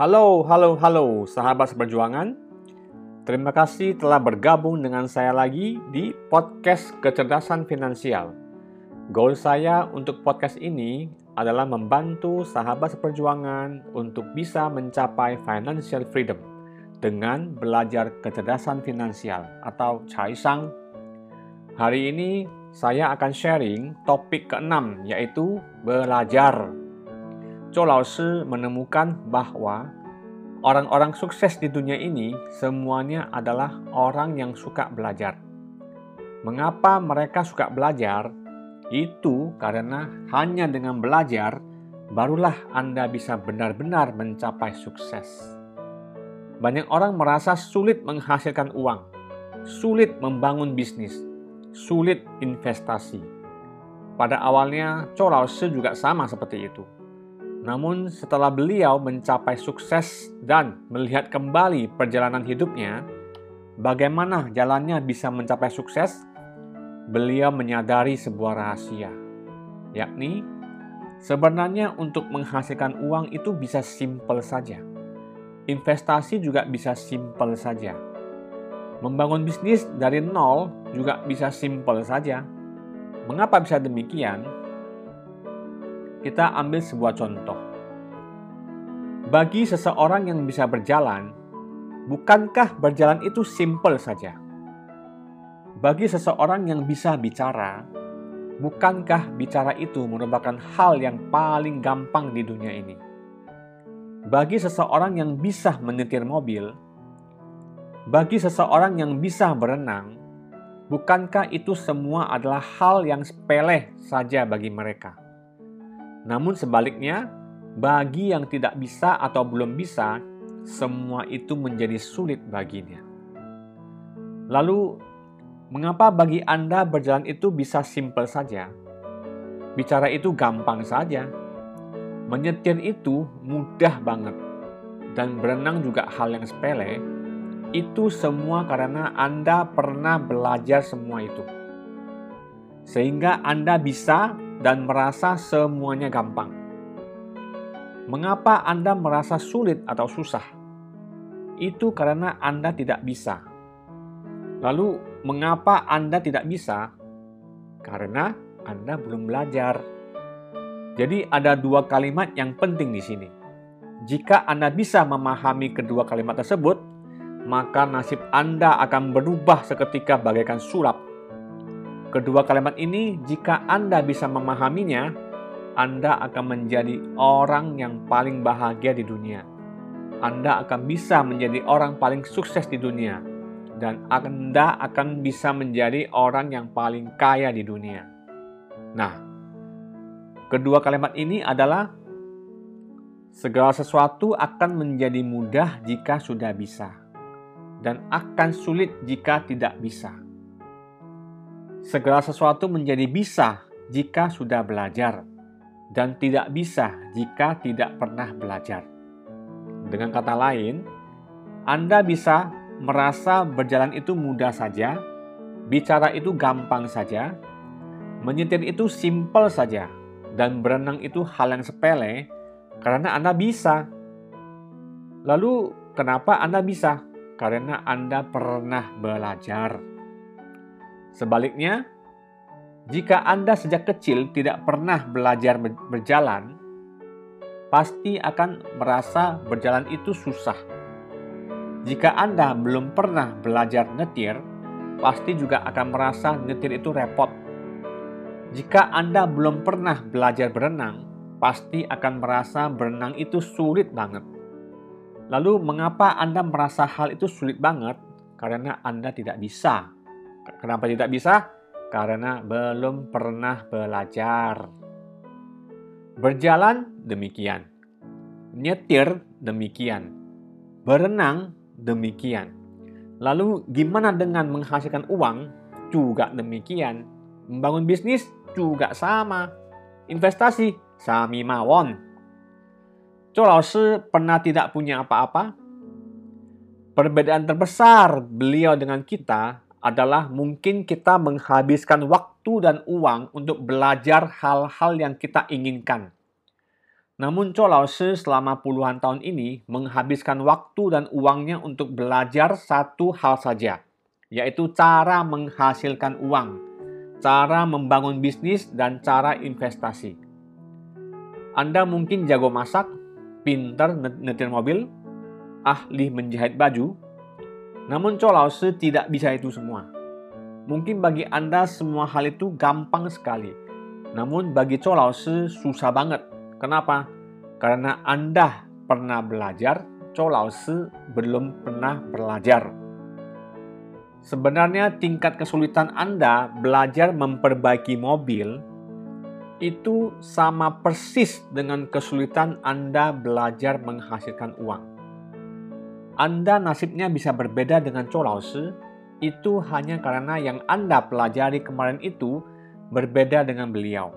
Halo, halo, halo, sahabat seperjuangan. Terima kasih telah bergabung dengan saya lagi di podcast kecerdasan finansial. Goal saya untuk podcast ini adalah membantu sahabat seperjuangan untuk bisa mencapai financial freedom dengan belajar kecerdasan finansial atau chai sang. Hari ini saya akan sharing topik keenam yaitu belajar. Cho Lao menemukan bahwa orang-orang sukses di dunia ini semuanya adalah orang yang suka belajar. Mengapa mereka suka belajar? Itu karena hanya dengan belajar barulah Anda bisa benar-benar mencapai sukses. Banyak orang merasa sulit menghasilkan uang, sulit membangun bisnis, sulit investasi. Pada awalnya, Lao juga sama seperti itu namun, setelah beliau mencapai sukses dan melihat kembali perjalanan hidupnya, bagaimana jalannya bisa mencapai sukses, beliau menyadari sebuah rahasia, yakni sebenarnya untuk menghasilkan uang itu bisa simpel saja. Investasi juga bisa simpel saja. Membangun bisnis dari nol juga bisa simpel saja. Mengapa bisa demikian? Kita ambil sebuah contoh. Bagi seseorang yang bisa berjalan, bukankah berjalan itu simple saja? Bagi seseorang yang bisa bicara, bukankah bicara itu merupakan hal yang paling gampang di dunia ini? Bagi seseorang yang bisa menyetir mobil, bagi seseorang yang bisa berenang, bukankah itu semua adalah hal yang sepele saja bagi mereka? Namun sebaliknya, bagi yang tidak bisa atau belum bisa, semua itu menjadi sulit baginya. Lalu, mengapa bagi Anda berjalan itu bisa simpel saja? Bicara itu gampang saja. Menyetir itu mudah banget. Dan berenang juga hal yang sepele. Itu semua karena Anda pernah belajar semua itu. Sehingga Anda bisa dan merasa semuanya gampang. Mengapa Anda merasa sulit atau susah? Itu karena Anda tidak bisa. Lalu, mengapa Anda tidak bisa? Karena Anda belum belajar. Jadi, ada dua kalimat yang penting di sini. Jika Anda bisa memahami kedua kalimat tersebut, maka nasib Anda akan berubah seketika bagaikan sulap Kedua kalimat ini, jika Anda bisa memahaminya, Anda akan menjadi orang yang paling bahagia di dunia. Anda akan bisa menjadi orang paling sukses di dunia, dan Anda akan bisa menjadi orang yang paling kaya di dunia. Nah, kedua kalimat ini adalah segala sesuatu akan menjadi mudah jika sudah bisa, dan akan sulit jika tidak bisa. Segala sesuatu menjadi bisa jika sudah belajar, dan tidak bisa jika tidak pernah belajar. Dengan kata lain, Anda bisa merasa berjalan itu mudah saja, bicara itu gampang saja, menyetir itu simpel saja, dan berenang itu hal yang sepele karena Anda bisa. Lalu, kenapa Anda bisa? Karena Anda pernah belajar. Sebaliknya, jika Anda sejak kecil tidak pernah belajar berjalan, pasti akan merasa berjalan itu susah. Jika Anda belum pernah belajar nyetir, pasti juga akan merasa nyetir itu repot. Jika Anda belum pernah belajar berenang, pasti akan merasa berenang itu sulit banget. Lalu, mengapa Anda merasa hal itu sulit banget? Karena Anda tidak bisa Kenapa tidak bisa? Karena belum pernah belajar. Berjalan demikian. Nyetir demikian. Berenang demikian. Lalu gimana dengan menghasilkan uang? Juga demikian. Membangun bisnis juga sama. Investasi sami mawon. Zhou pernah tidak punya apa-apa? Perbedaan terbesar beliau dengan kita adalah mungkin kita menghabiskan waktu dan uang untuk belajar hal-hal yang kita inginkan. Namun Cho Lao selama puluhan tahun ini menghabiskan waktu dan uangnya untuk belajar satu hal saja, yaitu cara menghasilkan uang, cara membangun bisnis, dan cara investasi. Anda mungkin jago masak, pintar nyetir mobil, ahli menjahit baju, namun Cho Lao tidak bisa itu semua. Mungkin bagi Anda semua hal itu gampang sekali, namun bagi Cho Lao susah banget Kenapa? Karena Anda pernah belajar, Cho Lao belum pernah belajar. Sebenarnya tingkat kesulitan Anda belajar memperbaiki mobil itu sama persis dengan kesulitan Anda belajar menghasilkan uang. Anda nasibnya bisa berbeda dengan Cho itu hanya karena yang Anda pelajari kemarin itu berbeda dengan beliau.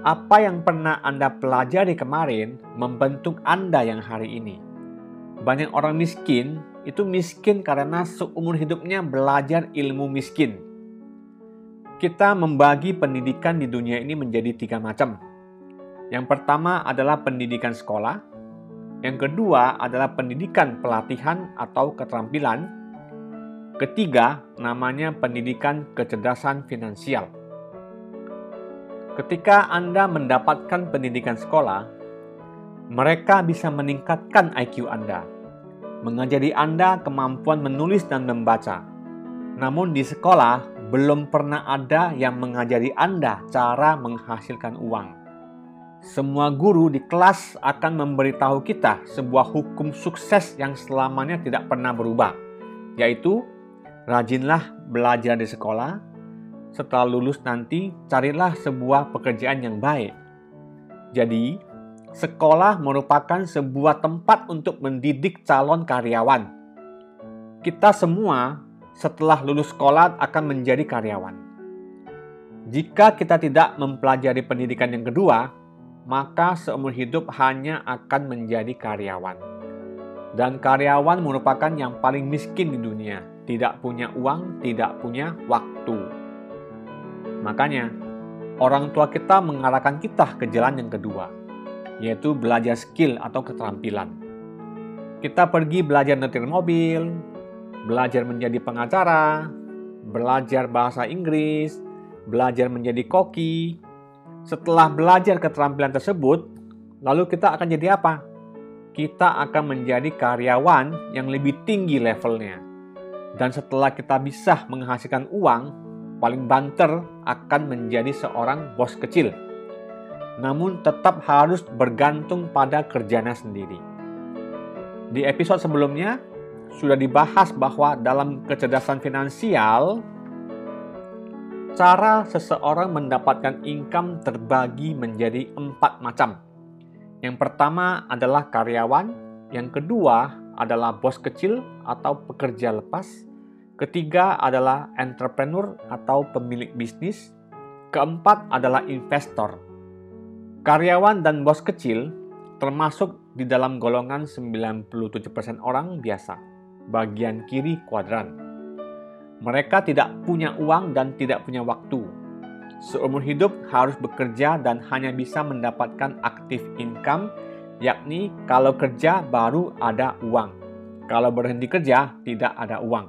Apa yang pernah Anda pelajari kemarin membentuk Anda yang hari ini. Banyak orang miskin itu miskin karena seumur hidupnya belajar ilmu miskin. Kita membagi pendidikan di dunia ini menjadi tiga macam. Yang pertama adalah pendidikan sekolah, yang kedua adalah pendidikan pelatihan atau keterampilan, ketiga namanya pendidikan kecerdasan finansial. Ketika Anda mendapatkan pendidikan sekolah, mereka bisa meningkatkan IQ Anda, mengajari Anda kemampuan menulis dan membaca. Namun di sekolah belum pernah ada yang mengajari Anda cara menghasilkan uang. Semua guru di kelas akan memberitahu kita sebuah hukum sukses yang selamanya tidak pernah berubah, yaitu rajinlah belajar di sekolah, setelah lulus nanti carilah sebuah pekerjaan yang baik. Jadi, sekolah merupakan sebuah tempat untuk mendidik calon karyawan. Kita semua setelah lulus sekolah akan menjadi karyawan. Jika kita tidak mempelajari pendidikan yang kedua, maka seumur hidup hanya akan menjadi karyawan. Dan karyawan merupakan yang paling miskin di dunia, tidak punya uang, tidak punya waktu. Makanya, orang tua kita mengarahkan kita ke jalan yang kedua, yaitu belajar skill atau keterampilan. Kita pergi belajar nyetir mobil, belajar menjadi pengacara, belajar bahasa Inggris, belajar menjadi koki. Setelah belajar keterampilan tersebut, lalu kita akan jadi apa? Kita akan menjadi karyawan yang lebih tinggi levelnya. Dan setelah kita bisa menghasilkan uang, paling banter akan menjadi seorang bos kecil. Namun tetap harus bergantung pada kerjanya sendiri. Di episode sebelumnya sudah dibahas bahwa dalam kecerdasan finansial cara seseorang mendapatkan income terbagi menjadi empat macam. Yang pertama adalah karyawan, yang kedua adalah bos kecil atau pekerja lepas, Ketiga adalah entrepreneur atau pemilik bisnis. Keempat adalah investor. Karyawan dan bos kecil termasuk di dalam golongan 97% orang biasa, bagian kiri kuadran. Mereka tidak punya uang dan tidak punya waktu. Seumur hidup harus bekerja dan hanya bisa mendapatkan aktif income, yakni kalau kerja baru ada uang. Kalau berhenti kerja, tidak ada uang.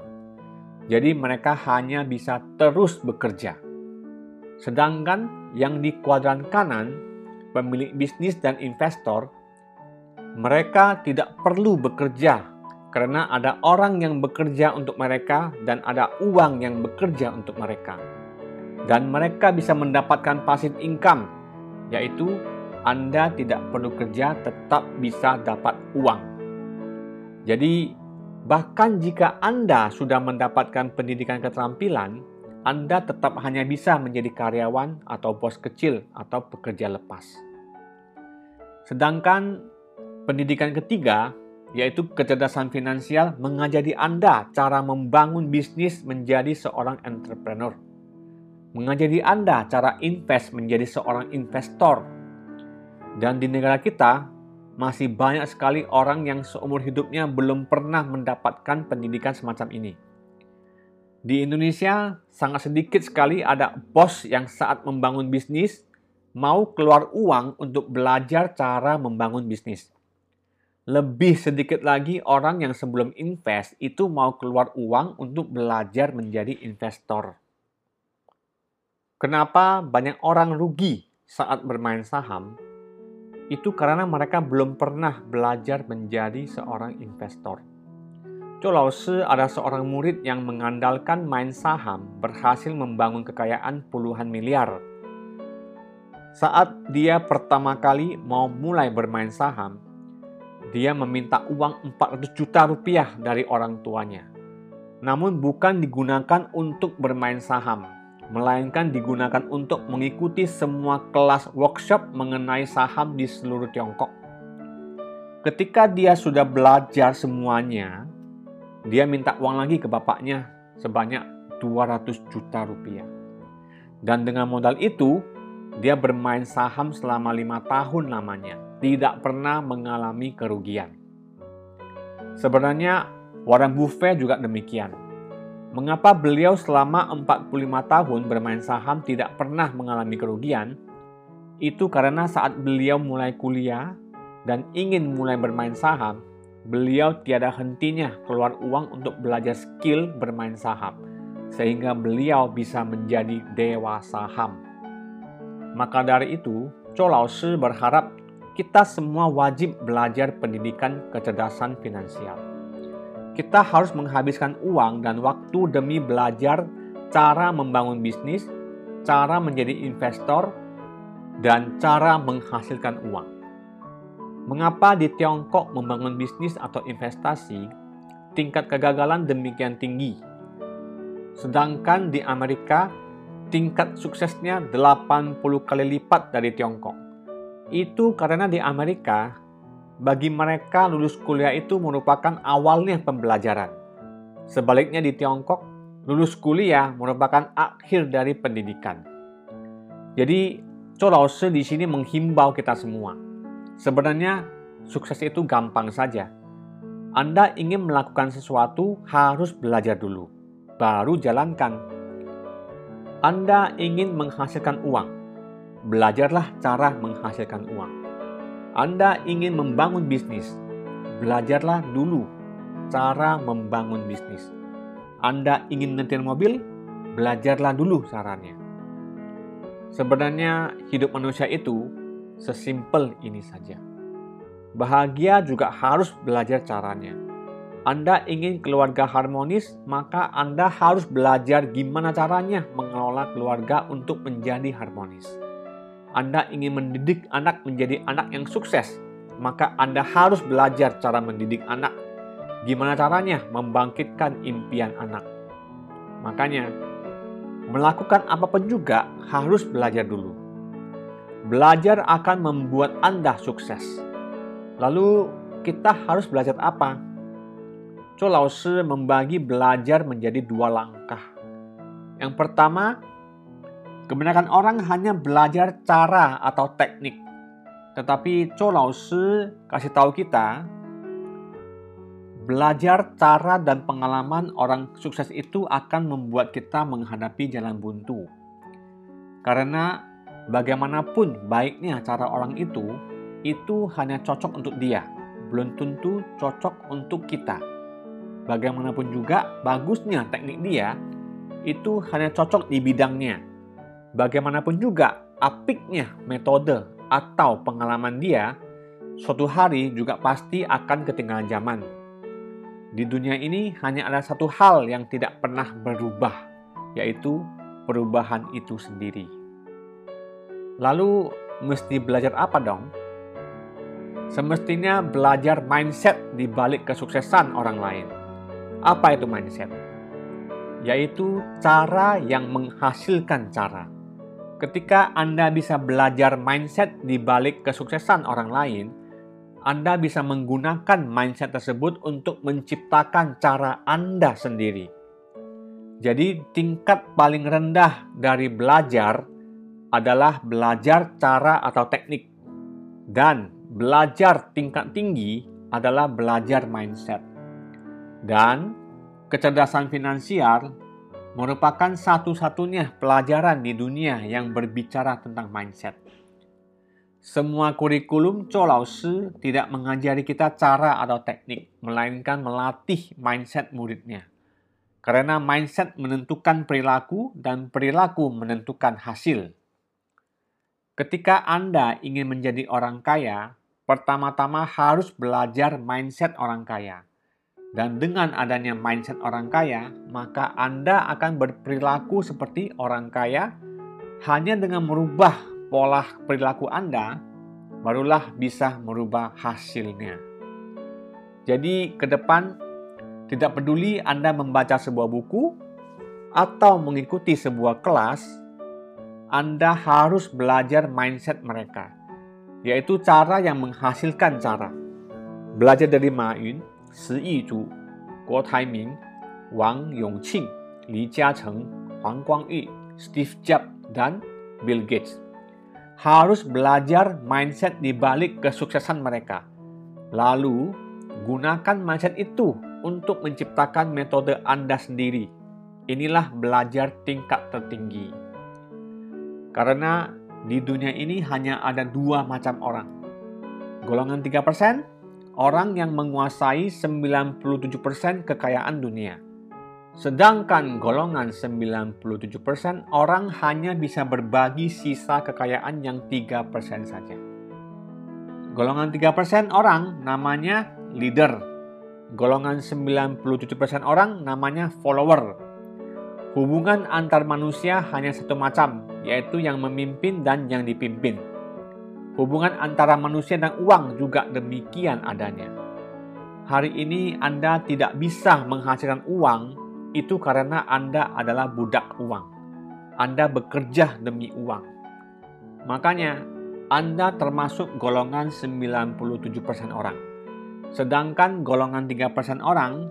Jadi mereka hanya bisa terus bekerja. Sedangkan yang di kuadran kanan, pemilik bisnis dan investor, mereka tidak perlu bekerja karena ada orang yang bekerja untuk mereka dan ada uang yang bekerja untuk mereka. Dan mereka bisa mendapatkan passive income, yaitu Anda tidak perlu kerja tetap bisa dapat uang. Jadi Bahkan jika Anda sudah mendapatkan pendidikan keterampilan, Anda tetap hanya bisa menjadi karyawan atau bos kecil atau pekerja lepas. Sedangkan pendidikan ketiga, yaitu kecerdasan finansial mengajari Anda cara membangun bisnis menjadi seorang entrepreneur. Mengajari Anda cara invest menjadi seorang investor. Dan di negara kita, masih banyak sekali orang yang seumur hidupnya belum pernah mendapatkan pendidikan semacam ini. Di Indonesia, sangat sedikit sekali ada bos yang saat membangun bisnis mau keluar uang untuk belajar cara membangun bisnis lebih sedikit lagi orang yang sebelum invest itu mau keluar uang untuk belajar menjadi investor. Kenapa banyak orang rugi saat bermain saham? Itu karena mereka belum pernah belajar menjadi seorang investor. Laoshi ada seorang murid yang mengandalkan main saham berhasil membangun kekayaan puluhan miliar. Saat dia pertama kali mau mulai bermain saham, dia meminta uang 400 juta rupiah dari orang tuanya. Namun bukan digunakan untuk bermain saham, melainkan digunakan untuk mengikuti semua kelas workshop mengenai saham di seluruh Tiongkok. Ketika dia sudah belajar semuanya, dia minta uang lagi ke bapaknya sebanyak 200 juta rupiah. Dan dengan modal itu, dia bermain saham selama lima tahun lamanya, tidak pernah mengalami kerugian. Sebenarnya Warren Buffett juga demikian. Mengapa beliau selama 45 tahun bermain saham tidak pernah mengalami kerugian? Itu karena saat beliau mulai kuliah dan ingin mulai bermain saham, beliau tiada hentinya keluar uang untuk belajar skill bermain saham, sehingga beliau bisa menjadi dewa saham. Maka dari itu, Laoshi berharap kita semua wajib belajar pendidikan kecerdasan finansial. Kita harus menghabiskan uang dan waktu demi belajar cara membangun bisnis, cara menjadi investor, dan cara menghasilkan uang. Mengapa di Tiongkok membangun bisnis atau investasi tingkat kegagalan demikian tinggi? Sedangkan di Amerika tingkat suksesnya 80 kali lipat dari Tiongkok. Itu karena di Amerika, bagi mereka lulus kuliah itu merupakan awalnya pembelajaran. Sebaliknya di Tiongkok, lulus kuliah merupakan akhir dari pendidikan. Jadi, Cho di sini menghimbau kita semua. Sebenarnya, sukses itu gampang saja. Anda ingin melakukan sesuatu harus belajar dulu, baru jalankan anda ingin menghasilkan uang, belajarlah cara menghasilkan uang. Anda ingin membangun bisnis, belajarlah dulu cara membangun bisnis. Anda ingin nyetir mobil, belajarlah dulu caranya. Sebenarnya hidup manusia itu sesimpel ini saja. Bahagia juga harus belajar caranya anda ingin keluarga harmonis, maka Anda harus belajar gimana caranya mengelola keluarga untuk menjadi harmonis. Anda ingin mendidik anak menjadi anak yang sukses, maka Anda harus belajar cara mendidik anak. Gimana caranya membangkitkan impian anak. Makanya, melakukan apa pun juga harus belajar dulu. Belajar akan membuat Anda sukses. Lalu, kita harus belajar apa? Laoshi membagi belajar menjadi dua langkah. Yang pertama, kebanyakan orang hanya belajar cara atau teknik. Tetapi Zhou Laoshi kasih tahu kita, belajar cara dan pengalaman orang sukses itu akan membuat kita menghadapi jalan buntu. Karena bagaimanapun baiknya cara orang itu, itu hanya cocok untuk dia, belum tentu cocok untuk kita bagaimanapun juga bagusnya teknik dia itu hanya cocok di bidangnya. Bagaimanapun juga apiknya metode atau pengalaman dia suatu hari juga pasti akan ketinggalan zaman. Di dunia ini hanya ada satu hal yang tidak pernah berubah, yaitu perubahan itu sendiri. Lalu mesti belajar apa dong? Semestinya belajar mindset di balik kesuksesan orang lain apa itu mindset? Yaitu cara yang menghasilkan cara. Ketika Anda bisa belajar mindset di balik kesuksesan orang lain, Anda bisa menggunakan mindset tersebut untuk menciptakan cara Anda sendiri. Jadi, tingkat paling rendah dari belajar adalah belajar cara atau teknik, dan belajar tingkat tinggi adalah belajar mindset. Dan kecerdasan finansial merupakan satu-satunya pelajaran di dunia yang berbicara tentang mindset. Semua kurikulum Shi tidak mengajari kita cara atau teknik, melainkan melatih mindset muridnya. Karena mindset menentukan perilaku dan perilaku menentukan hasil. Ketika Anda ingin menjadi orang kaya, pertama-tama harus belajar mindset orang kaya. Dan dengan adanya mindset orang kaya, maka Anda akan berperilaku seperti orang kaya hanya dengan merubah pola perilaku Anda, barulah bisa merubah hasilnya. Jadi, ke depan tidak peduli Anda membaca sebuah buku atau mengikuti sebuah kelas, Anda harus belajar mindset mereka, yaitu cara yang menghasilkan cara. Belajar dari Ma Yun, Si Yizhu, Guo Taiming, Wang Yongqing, Li Jiacheng, Huang Guangyu, Steve Jobs, dan Bill Gates harus belajar mindset di balik kesuksesan mereka. Lalu, gunakan mindset itu untuk menciptakan metode Anda sendiri. Inilah belajar tingkat tertinggi. Karena di dunia ini hanya ada dua macam orang. Golongan 3%, orang yang menguasai 97% kekayaan dunia Sedangkan golongan 97% orang hanya bisa berbagi sisa kekayaan yang 3% saja. Golongan 3% orang namanya leader. Golongan 97% orang namanya follower. Hubungan antar manusia hanya satu macam, yaitu yang memimpin dan yang dipimpin. Hubungan antara manusia dan uang juga demikian adanya. Hari ini Anda tidak bisa menghasilkan uang itu karena Anda adalah budak uang. Anda bekerja demi uang. Makanya, Anda termasuk golongan 97% orang. Sedangkan golongan 3% orang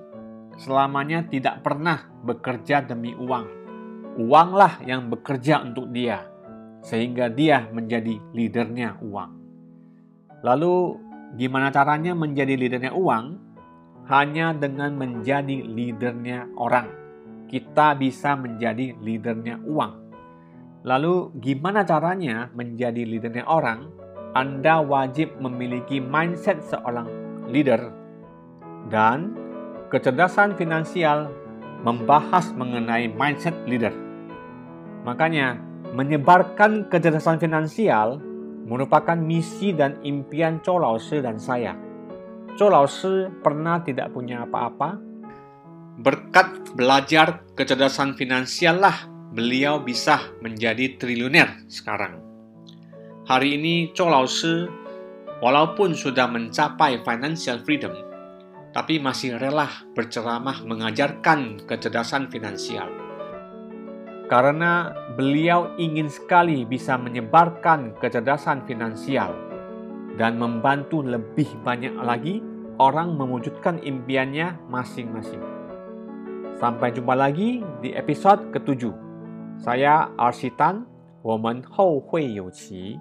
selamanya tidak pernah bekerja demi uang. Uanglah yang bekerja untuk dia, sehingga dia menjadi leadernya uang. Lalu, gimana caranya menjadi leadernya uang? hanya dengan menjadi leadernya orang. Kita bisa menjadi leadernya uang. Lalu gimana caranya menjadi leadernya orang? Anda wajib memiliki mindset seorang leader. Dan kecerdasan finansial membahas mengenai mindset leader. Makanya, menyebarkan kecerdasan finansial merupakan misi dan impian Chou Lao dan saya Zhou Laoshi pernah tidak punya apa-apa. Berkat belajar kecerdasan finansial lah beliau bisa menjadi triliuner sekarang. Hari ini Zhou Laoshi walaupun sudah mencapai financial freedom, tapi masih rela berceramah mengajarkan kecerdasan finansial Karena beliau ingin sekali bisa menyebarkan kecerdasan finansial dan membantu lebih banyak lagi orang mewujudkan impiannya masing-masing. Sampai jumpa lagi di episode ketujuh. Saya Arsitan, 我们后会有期。